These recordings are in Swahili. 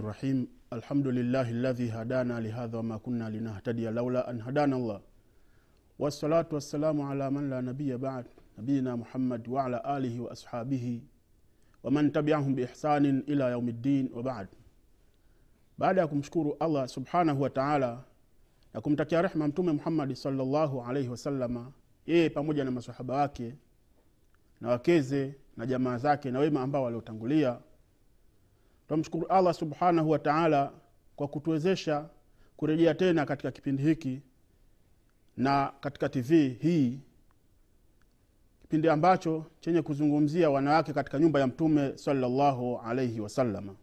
rahim alhamdulillahi ladhi hadana lihadha wama kunna linahtadia laula an hadana llah wassalatu wassalamu ala man la nabiya bad. Nabiyina muhammad waala alihi wa waman tabiahum biihsanin ila yaumiddin wabad baada ya kumshukuru allah subhanahu wataala na kumtakia rehma mtume muhammadi salllahu alaihi wasalama yeye pamoja na masahaba wake na wakeze na jamaa zake na wema ambao waliotangulia tunamshukuru allah subhanahu wa taala kwa kutuwezesha kurejea tena katika kipindi hiki na katika tv hii kipindi ambacho chenye kuzungumzia wanawake katika nyumba ya mtume salallahu alaihi wasalama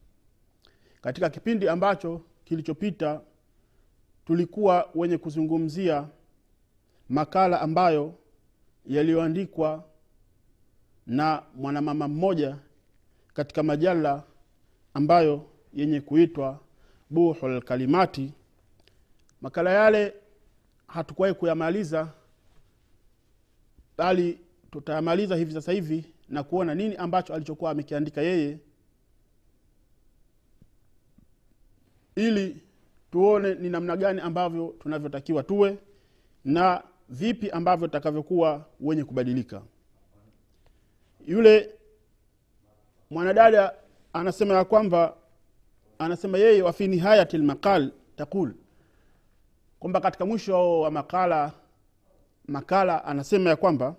katika kipindi ambacho kilichopita tulikuwa wenye kuzungumzia makala ambayo yaliyoandikwa na mwanamama mmoja katika majala ambayo yenye kuitwa buhul kalimati. Makala yale hatukuwahi kuyamaliza bali tutayamaliza hivi sasa hivi na kuona nini ambacho alichokuwa amekiandika yeye ili tuone ni namna gani ambavyo tunavyotakiwa tuwe na vipi ambavyo tutakavyokuwa wenye kubadilika. Yule mwanadada anasema ya kwamba anasema yeye wafi nihayati lmaqal taqul kwamba katika mwisho wa makala makala anasema ya kwamba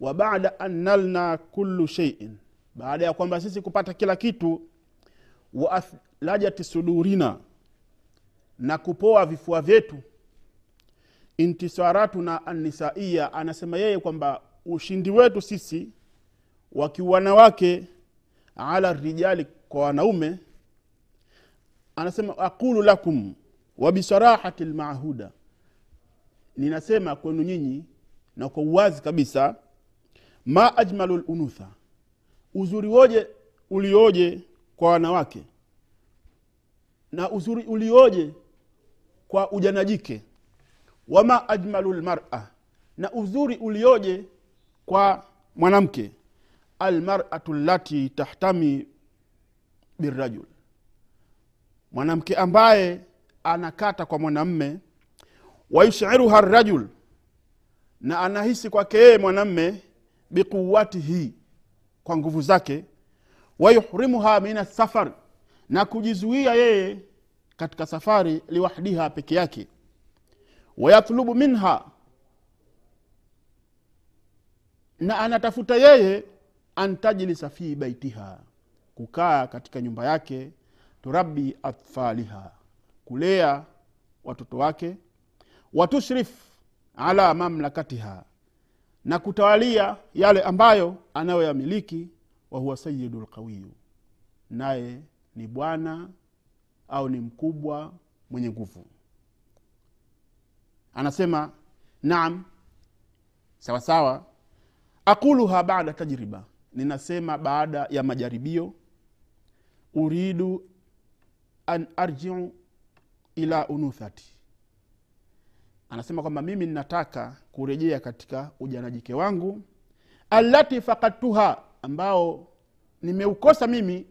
wa bada an nalna kullu sheiin baada ya kwamba sisi kupata kila kitu wa athlajati sudurina na kupoa vifua vyetu intisaratuna annisaiya anasema yeye kwamba ushindi wetu sisi wakiwanawake ala rijali kwa wanaume anasema aqulu lakum wabisarahati lmahuda ninasema kwenu nyinyi na kwa uwazi kabisa ma ajmalu lunutha uzuri woje ulioje kwa wanawake na uzuri ulioje kwa ujanajike wama ajmalu lmara na uzuri ulioje kwa mwanamke almaratu lati tahtami birajul mwanamke ambaye anakata kwa mwanamme wayushiruha rajul na anahisi kwake yeye mwanamme biquwatihi kwa nguvu zake wayuhrimuha min asafar, na kujizuia yeye katika safari liwahdiha peke yake. Wayatlubu minha na anatafuta yeye antajlisa fi baitiha kukaa katika nyumba yake turabi atfaliha kulea watoto wake watushrif ala mamlakatiha na kutawalia yale ambayo anayoyamiliki wahuwa sayidu lqawiyu naye ni bwana au ni mkubwa mwenye nguvu. Anasema naam sawasawa aquluha bada tajriba ninasema baada ya majaribio uridu an arjiu ila unuthati. Anasema kwamba mimi ninataka kurejea katika ujanajike wangu allati fakadtuha ambao nimeukosa mimi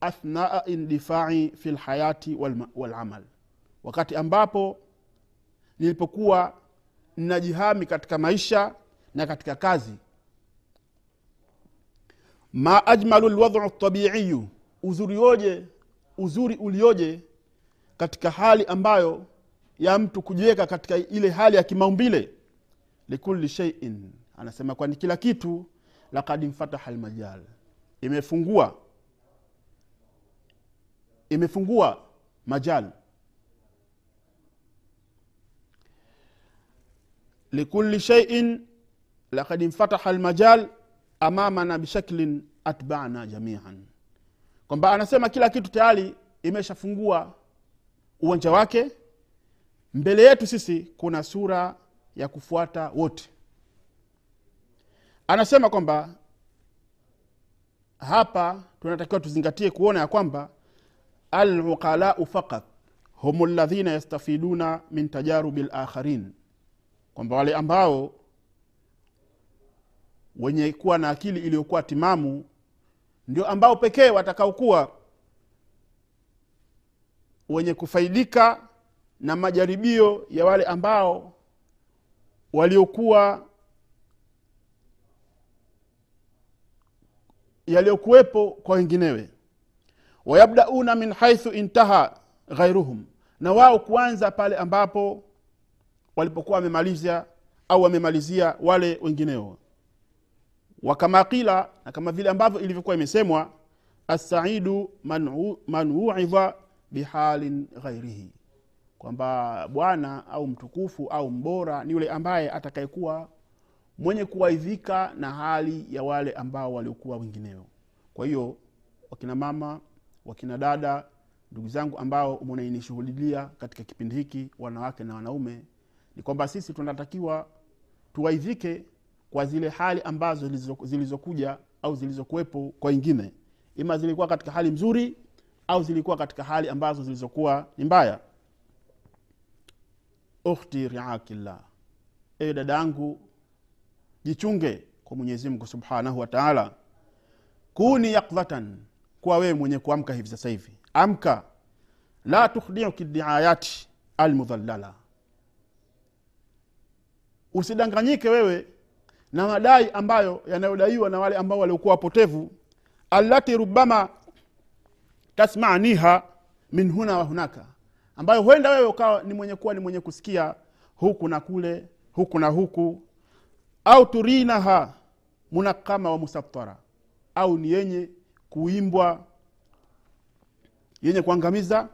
athnaa indifai fi lhayati walamal wakati ambapo nilipokuwa ninajihami katika maisha na katika kazi ma ajmalu lwadhu ltabiiyu uzuri oje uzuri ulioje katika hali ambayo ya mtu kujiweka katika ile hali ya kimaumbile? Likuli sheiin anasema kwani kila kitu lakad mfataha lmajal imefungua. Imefungua majal. Likuli sheiin lakad mfataha lmajal amamana bishaklin atbana jamian. Kwamba anasema kila kitu tayari imeshafungua uwanja wake. Mbele yetu sisi kuna sura ya kufuata wote. Anasema kwamba hapa tunatakiwa tuzingatie kuona ya kwamba aluqalau faqat hum ladhina yastafiduna min tajarubi lakharin kwamba wale ambao wenye kuwa na akili iliyokuwa timamu ndio ambao pekee watakaokuwa wenye kufaidika na majaribio ya wale ambao waliokuwa yaliyokuwepo kwa wenginewe. Wayabdauna min haithu intaha ghairuhum na wao kuanza pale ambapo walipokuwa wamemaliza au wamemalizia wale wengineo wakama qila na kama vile ambavyo ilivyokuwa imesemwa assaidu man, uidha bihalin ghairihi kwamba bwana au mtukufu au mbora ni yule ambaye atakayekuwa mwenye kuwaidhika na hali ya wale ambao waliokuwa wengineo. Kwa hiyo wakina mama wakina dada ndugu zangu ambao mnainishuhudilia katika kipindi hiki wanawake na wanaume ni kwamba sisi tunatakiwa tuwaidhike kwa zile hali ambazo zilizokuja au zilizokuwepo kwa wengine. Ima zilikuwa katika hali mzuri au zilikuwa katika hali ambazo zilizokuwa ni mbaya. Ukhti riakillah. Ewe dada yangu jichunge kwa mwenyezi mungu subhanahu wa taala. Kuni yakdhatan kuwa wewe mwenye kuamka hivi sasa hivi. Amka. La tukhdiuki diayati almudhallala. Usidanganyike wewe na madai ambayo yanayodaiwa na wale ambao waliokuwa wapotevu allati rubama tasmaniha min huna wa ambayo huenda wewe ukawa ni mwenye kuwa ni mwenye kusikia huku na kule huku na huku au turinaha munakama wa musattara au ni yenye kuimbwa yenye kuangamiza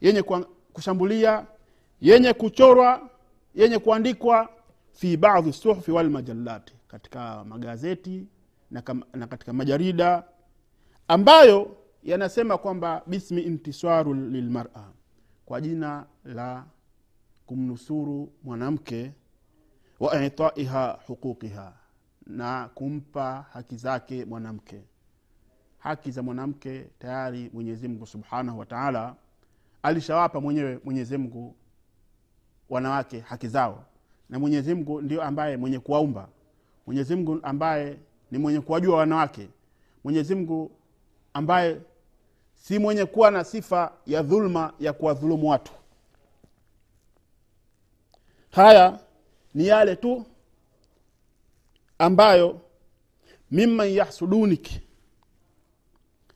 yenye kushambulia yenye kuchorwa yenye kuandikwa fi badhi suhfi walmajalati katika magazeti na, kam, na katika majarida ambayo yanasema kwamba bismi intiswaru lilmara kwa jina la kumnusuru mwanamke wa itaiha huquqiha na kumpa haki zake mwanamke. Haki za mwanamke tayari mwenyezimngu subhanahu wa taala alishawapa mwenyewe mwenyezimngu wanawake haki zao na mwenyezi mungu ndio ambaye mwenye kuwaumba. Mwenyezi mungu ambaye ni mwenye kuwajua wanawake. Mwenyezi mungu ambaye si mwenye kuwa na sifa ya dhulma ya kuwadhulumu watu. Haya ni yale tu ambayo mimman yahsudunik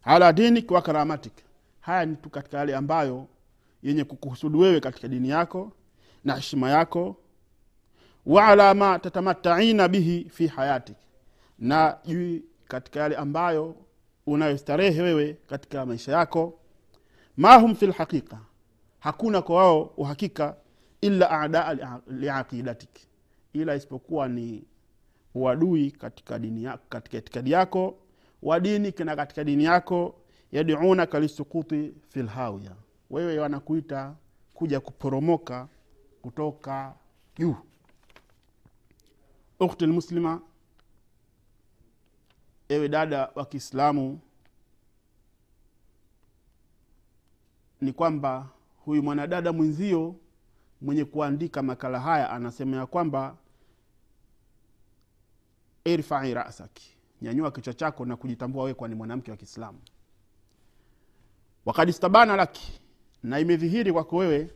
ala dinik wa karamatik. Haya ni tu katika yale ambayo yenye kukuhusudu wewe katika dini yako na heshima yako wa ala ma tatamataina bihi fi hayatik na juu katika yale ambayo unayostarehe wewe katika maisha yako. Mahum fi lhaqiqa hakuna kwa wao uhakika illa adaa liaqidatik ila isipokuwa ni uadui katika dini yako, katika itikadi yako. Wa dini na katika dini yako. Yadunaka lisukuti fi lhawiya wewe wanakuita kuja kuporomoka kutoka juu ukhti lmuslima ewe dada wa kiislamu ni kwamba huyu mwanadada mwenzio mwenye kuandika makala haya anasema ya kwamba irfai rasaki nyanyua kichwa chako na kujitambua wewe kwani mwanamke wa kiislamu. Wakad istabana laki na imedhihiri kwako wewe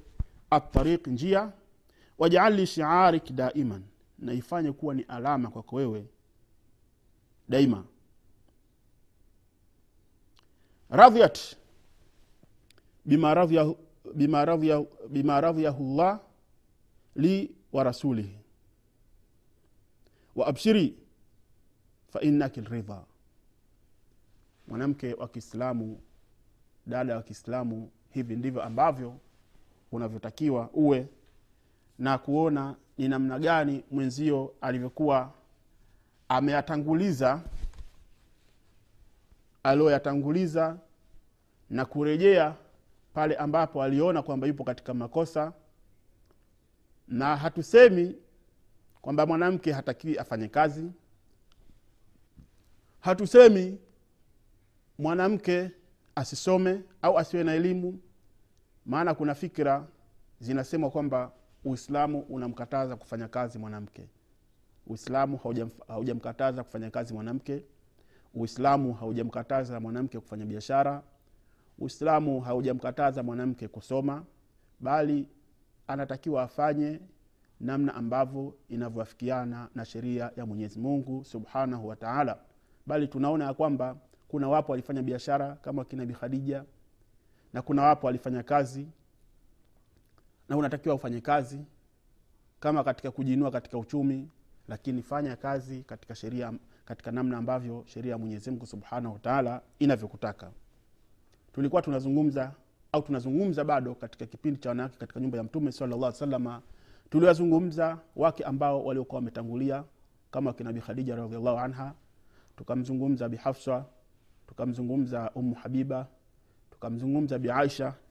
atariq njia wajaalli shiarik daiman na ifanye kuwa ni alama kwako wewe daima. Radhiyat bima llah li wa rasulihi. Wa abshiri fa lridha. Mwanamke wa kiislamu dada wa kiislamu hivi ndivyo ambavyo unavyotakiwa uwe na kuona ni namna gani mwenzio alivyokuwa ameyatanguliza aliyoyatanguliza na kurejea pale ambapo aliona kwamba yupo katika makosa. Na hatusemi kwamba mwanamke hatakiwi afanye kazi. Hatusemi mwanamke asisome au asiwe na elimu. Maana kuna fikira zinasemwa kwamba uislamu unamkataza kufanya kazi mwanamke. Uislamu haujamkataza kufanya kazi mwanamke. Uislamu haujamkataza mwanamke kufanya biashara. Uislamu haujamkataza mwanamke kusoma bali anatakiwa afanye namna ambavyo inavyoafikiana na sheria ya mwenyezi mungu subhanahu wataala bali tunaona ya kwamba kuna wapo walifanya biashara kama wakina bikhadija na kuna wapo walifanya kazi na unatakiwa ufanye kazi kama katika kujiinua katika uchumi lakini fanya kazi katika sheria katika namna ambavyo sheria ya mwenyezi subhanahu wataala inavyokutaka. Tulikuwa tunazungumza au tunazungumza bado katika kipindi cha wanawake katika nyumba ya mtume salllah salama tuliwazungumza wake ambao waliokuwa wametangulia kama kina bi khadija radiallahu anha tukamzungumza bi tukamzungumza umu habiba tukamzungumza bi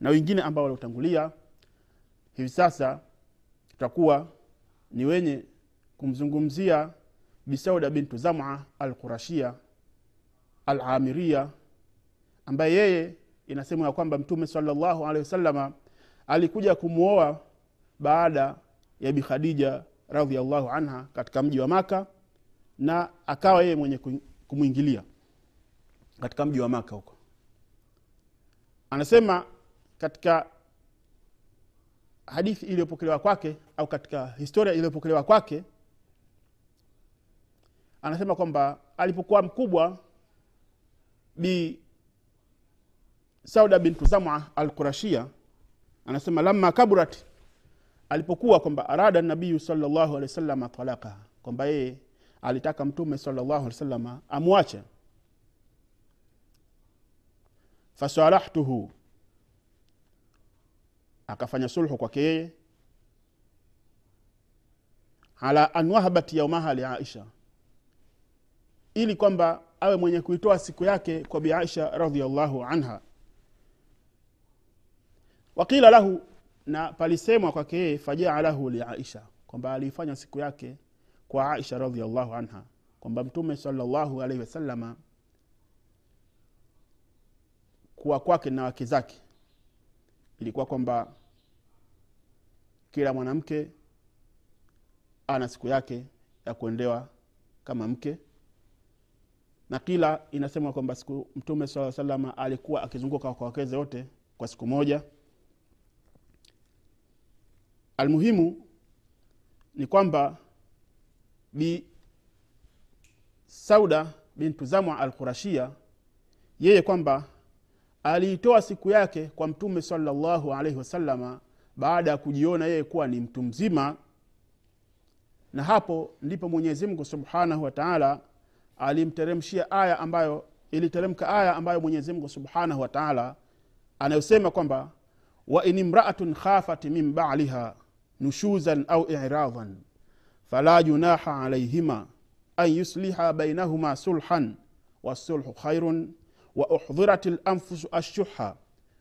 na wengine ambao waliotangulia hivi sasa tutakuwa ni wenye kumzungumzia bisauda bintu zama al qurashia al amiria ambaye yeye inasemwa ya kwamba mtume salllahu alehi wasalama alikuja kumwoa baada ya bikhadija radiallahu anha katika mji wa maka na akawa yeye mwenye kumwingilia katika mji wa maka huko. Anasema katika hadithi iliyopokelewa kwake au katika historia iliyopokelewa kwake anasema kwamba alipokuwa mkubwa bi sauda bintu zama al qurashia anasema lama kaburat alipokuwa kwamba arada nabiyu salllahu alehi wasalama talakaha kwamba yeye alitaka mtume salllahu alehi wasalama amwache. Fasalahtuhu akafanya sulhu kwake yeye. Ala anwahabat yaumaha liaisha ili kwamba awe mwenye kuitoa siku yake kwa bi aisha radiallahu anha. Waqila lahu na palisemwa kwake yeye fajaalahu liaisha kwamba aliifanya siku yake kwa aisha radiallahu anha kwamba mtume salllahu alaihi wasalama kuwa kwake na wake zake ilikuwa kwamba kila mwanamke ana siku yake ya kuendewa kama mke. Na kila inasemwa kwamba siku mtume saa salama alikuwa akizunguka kwa wakeze wote kwa siku moja. Almuhimu ni kwamba bi sauda bintu zamwa al qurashia yeye kwamba aliitoa siku yake kwa mtume salllahu alaihi wasalama baada ya kujiona yeye kuwa ni mtu mzima. Na hapo ndipo mwenyezimngu subhanahu wataala alimteremshia aya ambayo iliteremka aya ambayo mwenyezimngu subhanahu wataala anayosema kwamba wa in imraatun khafat min baliha nushuzan au iradan fala junaha alaihima an yusliha bainahuma sulhan wasulhu khairun wauhdhirat lanfusu ashuha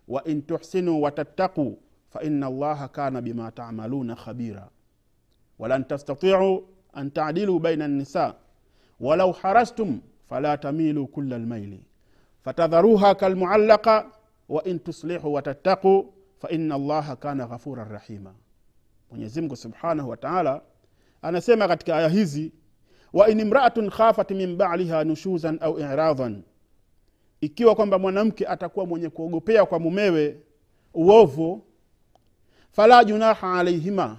wain tuhsinu watattaquu faina allaha kana bima tamaluna khabira walan tastatiu an tadilu baina nisa walau harastum fala tamilu kula lmaili fatadharuha kalmuallaqa wain tuslihu watattaquu faina allaha kana ghafuran rahima mwenyezimngu subhanahu wataala anasema katika aya hizi wain imraatun khafat min baliha nushuzan au iradan ikiwa kwamba mwanamke atakuwa mwenye kuogopea kwa mumewe uovu fala junaha alaihima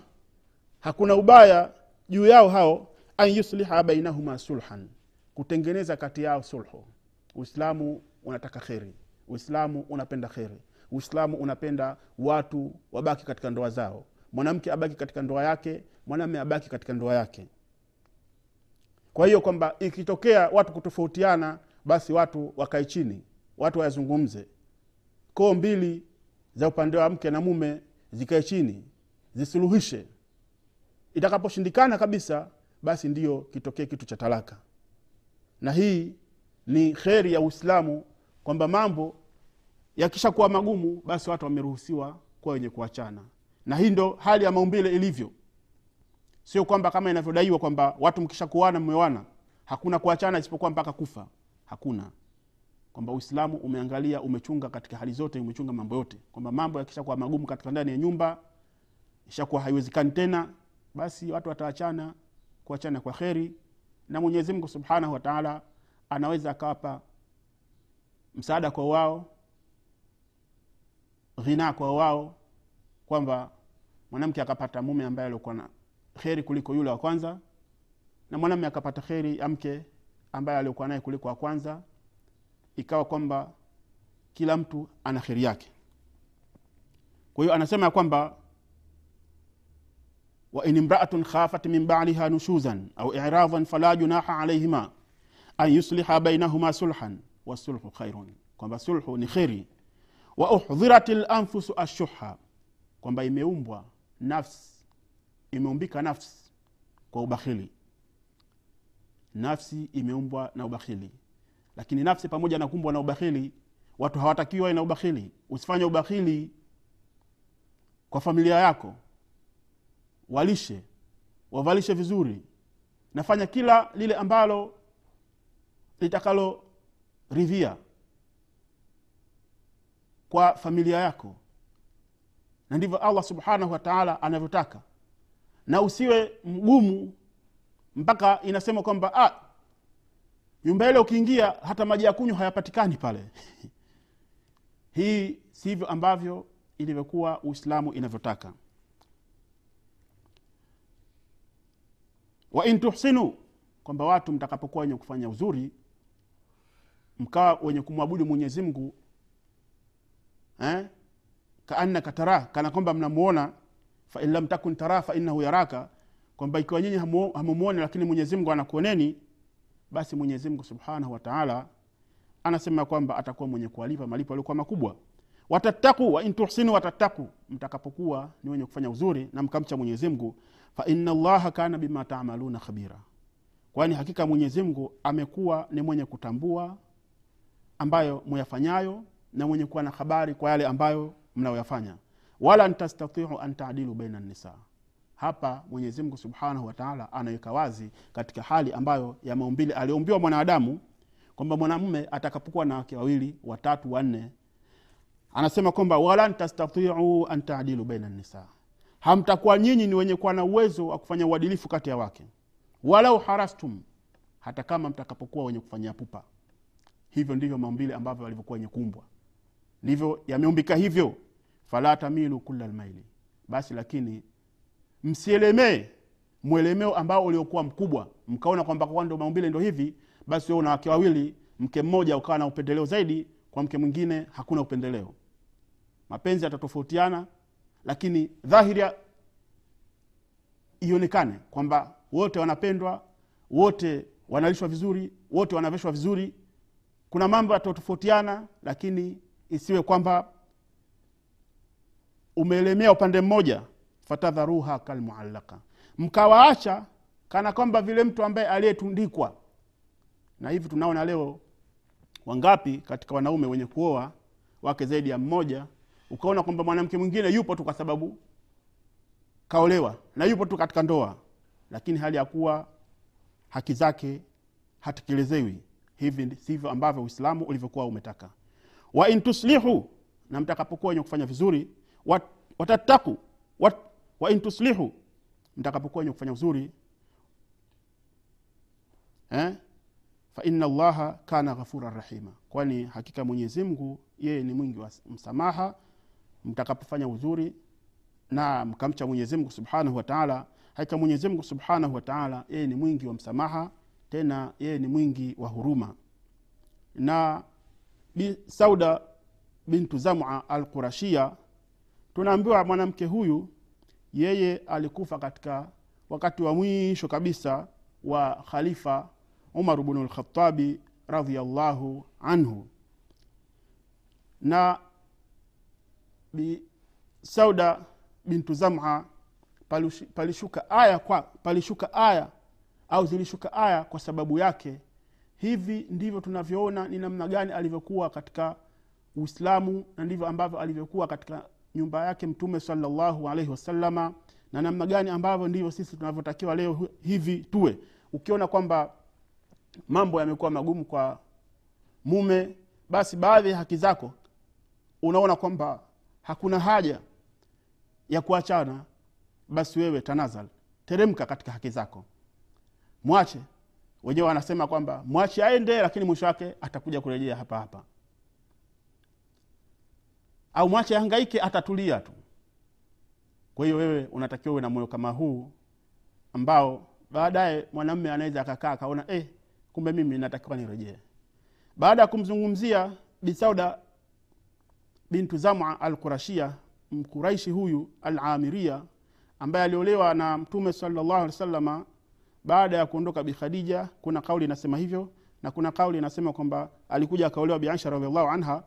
hakuna ubaya juu yao hao an yusliha bainahuma sulhan kutengeneza kati yao sulhu. Uislamu unataka kheri uislamu unapenda kheri uislamu unapenda watu wabaki katika ndoa zao. Mwanamke abaki katika ndoa yake mwanamme abaki katika ndoa yake. Kwa hiyo kwamba ikitokea watu kutofautiana basi watu wakae chini watu wayazungumze. Koo mbili za upande wa mke na mume zikae chini zisuluhishe. Itakaposhindikana kabisa basi ndiyo kitokee kitu cha talaka. Na hii ni kheri ya uislamu kwamba mambo yakishakuwa magumu basi watu wameruhusiwa kuwa wenye kuachana. Na hii ndo hali ya maumbile ilivyo. Sio kwamba kama inavyodaiwa kwamba watu mkishakuana mmewana hakuna kuachana isipokuwa mpaka kufa hakuna. Kwamba uislamu umeangalia umechunga katika hali zote umechunga mambo yote. Kwamba mambo yakishakuwa magumu katika ndani ya nyumba ishakuwa haiwezekani tena basi watu wataachana kuachana kwa kheri. Na mwenyezi mungu subhanahu wataala anaweza akawapa msaada kwa wao ghina kwa wao kwamba mwanamke akapata mume ambaye alikuwa na kheri kuliko yule wa kwanza na mwanamme akapata kheri ya mke ambaye aliokuwa naye kuliko wa kwanza ikawa kwamba kila mtu ana kheri yake. Kwa hiyo anasema ya kwamba wain imraatun khafat min baliha nushuzan au iradan fala junaha alaihima an yusliha bainahuma sulhan wasulhu khairun kwamba sulhu ni kheri. Wa uhdhirat lanfusu ashuha kwamba imeumbwa nafsi imeumbika nafsi kwa ubakhili nafsi imeumbwa na ubakhili. Lakini nafsi pamoja na kumbwa na ubakhili watu hawatakiwa na ubakhili. Usifanye ubakhili kwa familia yako. Walishe wavalishe vizuri. Nafanya kila lile ambalo litakalo ridhia kwa familia yako. Na ndivyo allah subhanahu wa taala anavyotaka. Na usiwe mgumu mpaka inasema kwamba ah, nyumba ile ukiingia hata maji ya kunywa hayapatikani pale hii sivyo ambavyo ilivyokuwa uislamu inavyotaka wa in tuhsinu kwamba watu mtakapokuwa wenye kufanya uzuri mkawa wenye kumwabudu mwenyezi mungu eh? kaannaka tarah kana kwamba mnamuona fain lam takun tarah fainahu yaraka kwamba ikiwa nyinyi hamumwoni lakini mwenyezi mungu anakuoneni basi mwenyezi mungu subhanahu wataala anasema kwamba atakuwa mwenye kuwalipa malipo yaliokuwa makubwa. Watattaku wa in tuhsinu mtakapokuwa ni wenye kufanya uzuri na mkamcha mwenyezi mungu llaha kana bima tamaluna khabira. Kwani hakika mwenyezi amekuwa ni mwenye kutambua ambayo muyafanyayo na mwenye kuwa na habari kwa yale ambayo mnayoyafanya. Wala ntastatiu an taadilu baina nisa hapa mwenyezi mungu subhanahu wataala anaweka wazi katika hali ambayo ya maumbile aliumbiwa mwanadamu kwamba mwanamume atakapokuwa na wake wawili watatu wanne anasema kwamba wala tastatiu an taadilu baina nisa hamtakuwa nyinyi ni wenye kuwa na uwezo wa kufanya uadilifu kati ya wake. Walau harastum hata kama mtakapokuwa wenye kufanyia pupa. Hivyo ndivyo maumbile ambavyo alivyokuwa wenye kumbwa ndivyo yameumbika hivyo. Fala tamilu kula lmaili basi lakini msielemee mwelemeo ambao uliokuwa mkubwa. Mkaona kwamba kwa ndo maumbile ndo hivi basi wewe una wake wawili mke mmoja ukawa na upendeleo zaidi kwa mke mwingine hakuna upendeleo. Mapenzi yatatofautiana lakini dhahiri ionekane kwamba wote wanapendwa wote wanalishwa vizuri wote wanaveshwa vizuri. Kuna mambo yatatofautiana lakini isiwe kwamba umeelemea upande mmoja fatadharuha kalmuallaka mkawaacha kana kwamba vile mtu ambaye aliyetundikwa. Na hivi tunaona leo wangapi katika wanaume wenye kuoa wake zaidi ya mmoja ukaona kwamba mwanamke mwingine yupo tu kwa sababu kaolewa na yupo tu katika ndoa lakini hali ya kuwa haki zake hatekelezewi hivi sivyo ambavyo uislamu ulivyokuwa umetaka. Wa na mtakapokuwa wenye kufanya vizuri wat, watattaku wat, wa in tuslihu mtakapokuwa wenye kufanya uzuri. Eh? fa inna llaha kana ghafura rahima. Kwani hakika mwenyezi mungu yeye ni mwingi wa msamaha. Mtakapofanya uzuri na mkamcha mwenyezi mungu subhanahu wataala hakika mwenyezi mungu subhanahu wataala yeye ni mwingi wa msamaha tena yeye ni mwingi wa huruma. Na bi sauda bintu Zamua al qurashia tunaambiwa mwanamke huyu yeye alikufa katika wakati wa mwisho kabisa wa khalifa umar bnu lkhatabi radiallahu anhu. Na bi sauda bintu zama palishuka aya kwa palishuka aya au zilishuka aya kwa sababu yake. Hivi ndivyo tunavyoona ni namna gani alivyokuwa katika uislamu na ndivyo ambavyo alivyokuwa katika nyumba yake mtume salallahu alaihi wasalama na namna gani ambavyo ndivyo sisi tunavyotakiwa leo hivi tuwe. Ukiona kwamba mambo yamekuwa magumu kwa mume basi baadhi ya haki zako unaona kwamba hakuna haja ya kuachana basi wewe tanazal teremka katika haki zako. Mwache. Wenyewe wanasema kwamba mwache aende lakini mwisho wake atakuja kurejea hapa hapa au mwache ahangaike, atatulia tu. Kwa hiyo wewe unatakiwa uwe na moyo kama huu ambao baadaye mwanamme anaweza akakaa akaona eh, kumbe mimi natakiwa nirejee. Baada ya kumzungumzia bisauda bintu zama al qurashia mkuraishi huyu Alamiria ambaye aliolewa na mtume salllahu alih wasalama baada ya kuondoka bi khadija kuna kauli inasema hivyo na kuna kauli inasema kwamba alikuja akaolewa bi aisha radiallahu anha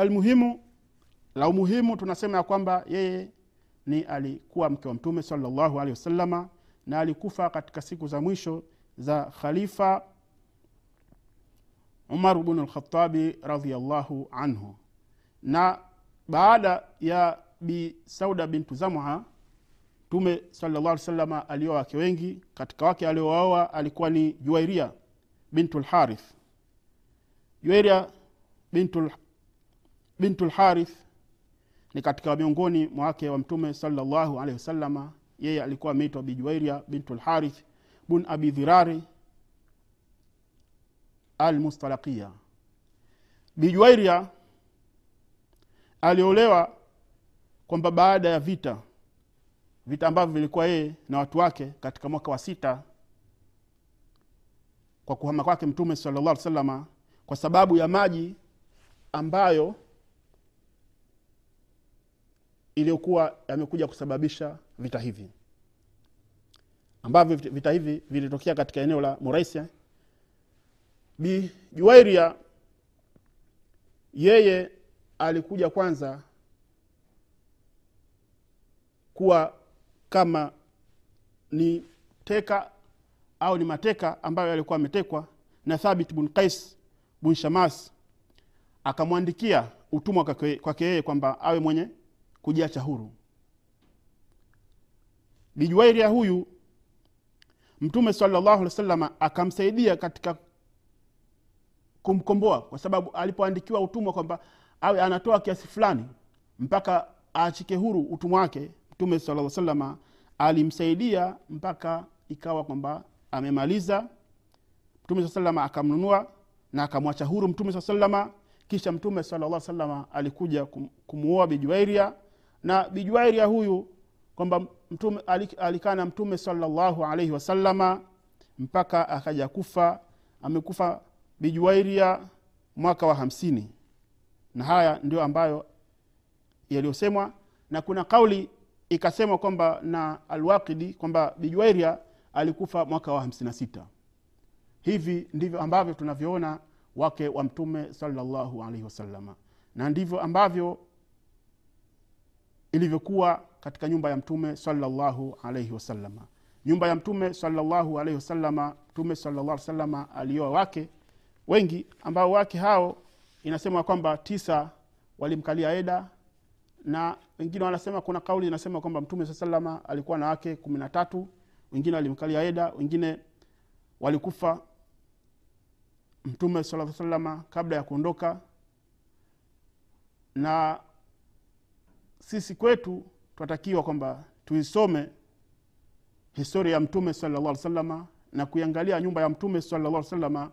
almuhimu la umuhimu tunasema ya kwamba yeye ni alikuwa mke wa mtume salllahu alehi wasalama na alikufa katika siku za mwisho za khalifa umar bnu lkhatabi radiallahu anhu. Na baada ya bi sauda bintu zamha mtume salllah alih salama alioa wake wengi. Katika wake aliowaoa alikuwa ni juwairia bintu lharith juwairia bintu, bintu lharith ni katika miongoni mwa wake wa mtume salllahu alehi wasalama yeye alikuwa ameitwa bijuwairia bintu lharith bun abi dhirari almustalakia bijuwairia aliolewa kwamba baada ya vita vita ambavyo vilikuwa yeye na watu wake katika mwaka wa sita kwa kuhama kwake mtume salllah alih salama kwa sababu ya maji ambayo iliyokuwa yamekuja kusababisha vita hivi ambavyo vita hivi vilitokea katika eneo la muraisia bi juwairia yeye alikuja kwanza kuwa kama ni teka au ni mateka ambayo alikuwa ametekwa na thabit bun qais bun shamas akamwandikia utumwa kwake yeye kwamba awe mwenye kujiacha huru. Bijuairia huyu mtume salllahu alih wasalama akamsaidia katika kumkomboa kwa sababu alipoandikiwa utumwa kwamba awe anatoa kiasi fulani mpaka aachike huru utumwa wake mtume sala salama alimsaidia mpaka ikawa kwamba amemaliza. Mtume saa salama akamnunua na akamwacha huru mtume saa salama kisha mtume salllah salama alikuja kum, kumuoa bijuairia na bijuairia huyu kwamba mtume alikaa na mtume salllahu alaihi wasalama mpaka akaja kufa. Amekufa bijuairia mwaka wa hamsini. Na haya ndio ambayo yaliyosemwa. Na kuna kauli ikasemwa kwamba na alwaqidi kwamba bijuairia alikufa mwaka wa hamsini na sita. Hivi ndivyo ambavyo tunavyoona wake wa mtume salllahu alaihi wasalama na ndivyo ambavyo ilivyokuwa katika nyumba ya mtume salllahu alaihi wasalama nyumba ya mtume salllahu alaihi wasalama mtume salllah salama alioa wake wengi ambao wake hao inasema kwamba tisa walimkalia eda na wengine wanasema kuna kauli inasema kwamba mtume saa salama alikuwa na wake kumi na tatu wengine walimkalia eda wengine walikufa mtume sala salama kabla ya kuondoka. Na sisi kwetu tunatakiwa kwamba tuisome historia ya mtume salllah alih salama na kuiangalia nyumba ya mtume salllah alih salama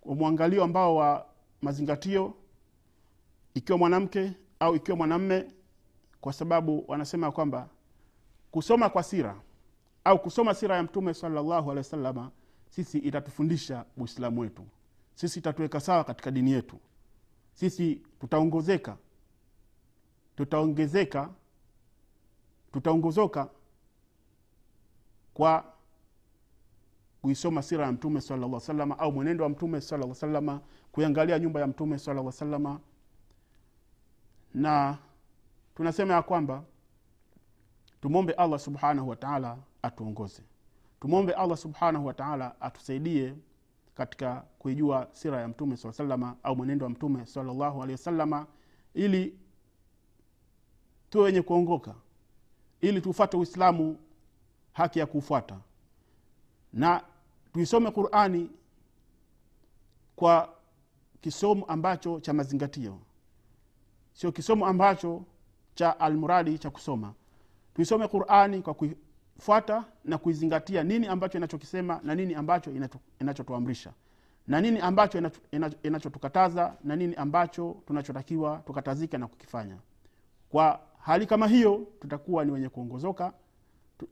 kwa mwangalio ambao wa mazingatio ikiwa mwanamke au ikiwa mwanamme kwa sababu wanasema kwamba kusoma kwa sira au kusoma sira ya mtume salllahu alehi wasalama sisi itatufundisha uislamu wetu. Sisi itatuweka sawa katika dini yetu. Sisi tutaongozeka tutaongezeka tutaongozoka kwa kuisoma sira ya mtume salllah salama au mwenendo wa mtume salllah salama kuiangalia nyumba ya mtume salllah salama na tunasema ya kwamba tumwombe allah subhanahu wataala atuongoze. Tumwombe allah subhanahu wataala atusaidie katika kuijua sira ya mtume saa salama au mwenendo wa mtume salllahu alehi wasalama ili tuwe wenye kuongoka ili tufuate uislamu haki ya kuufuata. Na tuisome qurani kwa kisomo ambacho cha mazingatio. Sio kisomo ambacho cha almuradi cha kusoma. Tuisome qurani kwa kuifuata na kuizingatia nini ambacho inachokisema na nini ambacho inachotuamrisha. Na nini ambacho inacho- inacho- inachotukataza na nini ambacho tunachotakiwa tukatazike na kukifanya. Kwa hali kama hiyo tutakuwa ni wenye kuongozoka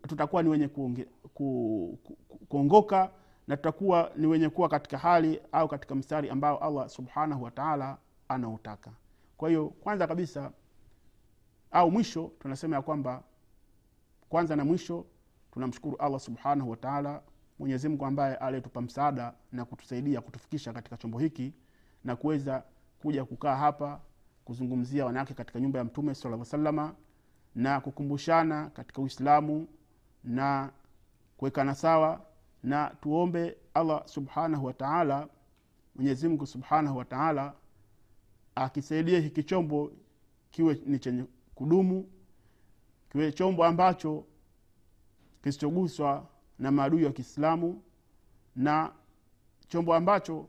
tutakuwa ni wenye kuonge, ku, ku, ku, kuongoka na tutakuwa ni wenye kuwa katika hali au katika mstari ambao allah subhanahu wataala anautaka. Kwa hiyo kwanza kabisa au mwisho tunasema ya kwamba kwanza na mwisho tunamshukuru allah subhanahu wataala mwenyezimngu ambaye aliyetupa msaada na kutusaidia kutufikisha katika chombo hiki na kuweza kuja kukaa hapa kuzungumzia wanawake katika nyumba ya mtume sala salama na kukumbushana katika uislamu na kuwekana sawa na tuombe allah subhanahu wataala mwenyezimngu subhanahu wataala akisaidie hiki chombo kiwe ni chenye kudumu kiwe chombo ambacho kisichoguswa na maadui wa kiislamu na chombo ambacho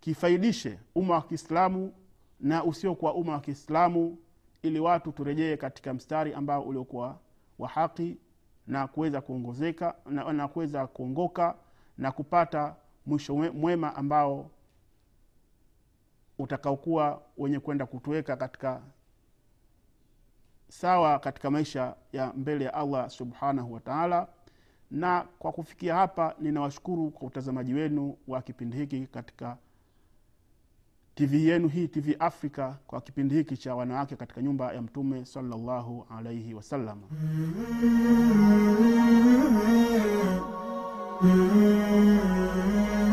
kifaidishe umma wa kiislamu na usiokuwa umma wa kiislamu ili watu turejee katika mstari ambao uliokuwa wa haki na kuweza kuongozeka na, na kuweza kuongoka na kupata mwisho mwema ambao utakaokuwa wenye kwenda kutuweka katika sawa katika maisha ya mbele ya allah subhanahu wa taala. Na kwa kufikia hapa ninawashukuru kwa utazamaji wenu wa kipindi hiki katika tv yenu hii tv africa kwa kipindi hiki cha wanawake katika nyumba ya mtume salllahu alaihi wasallam Mm-hmm.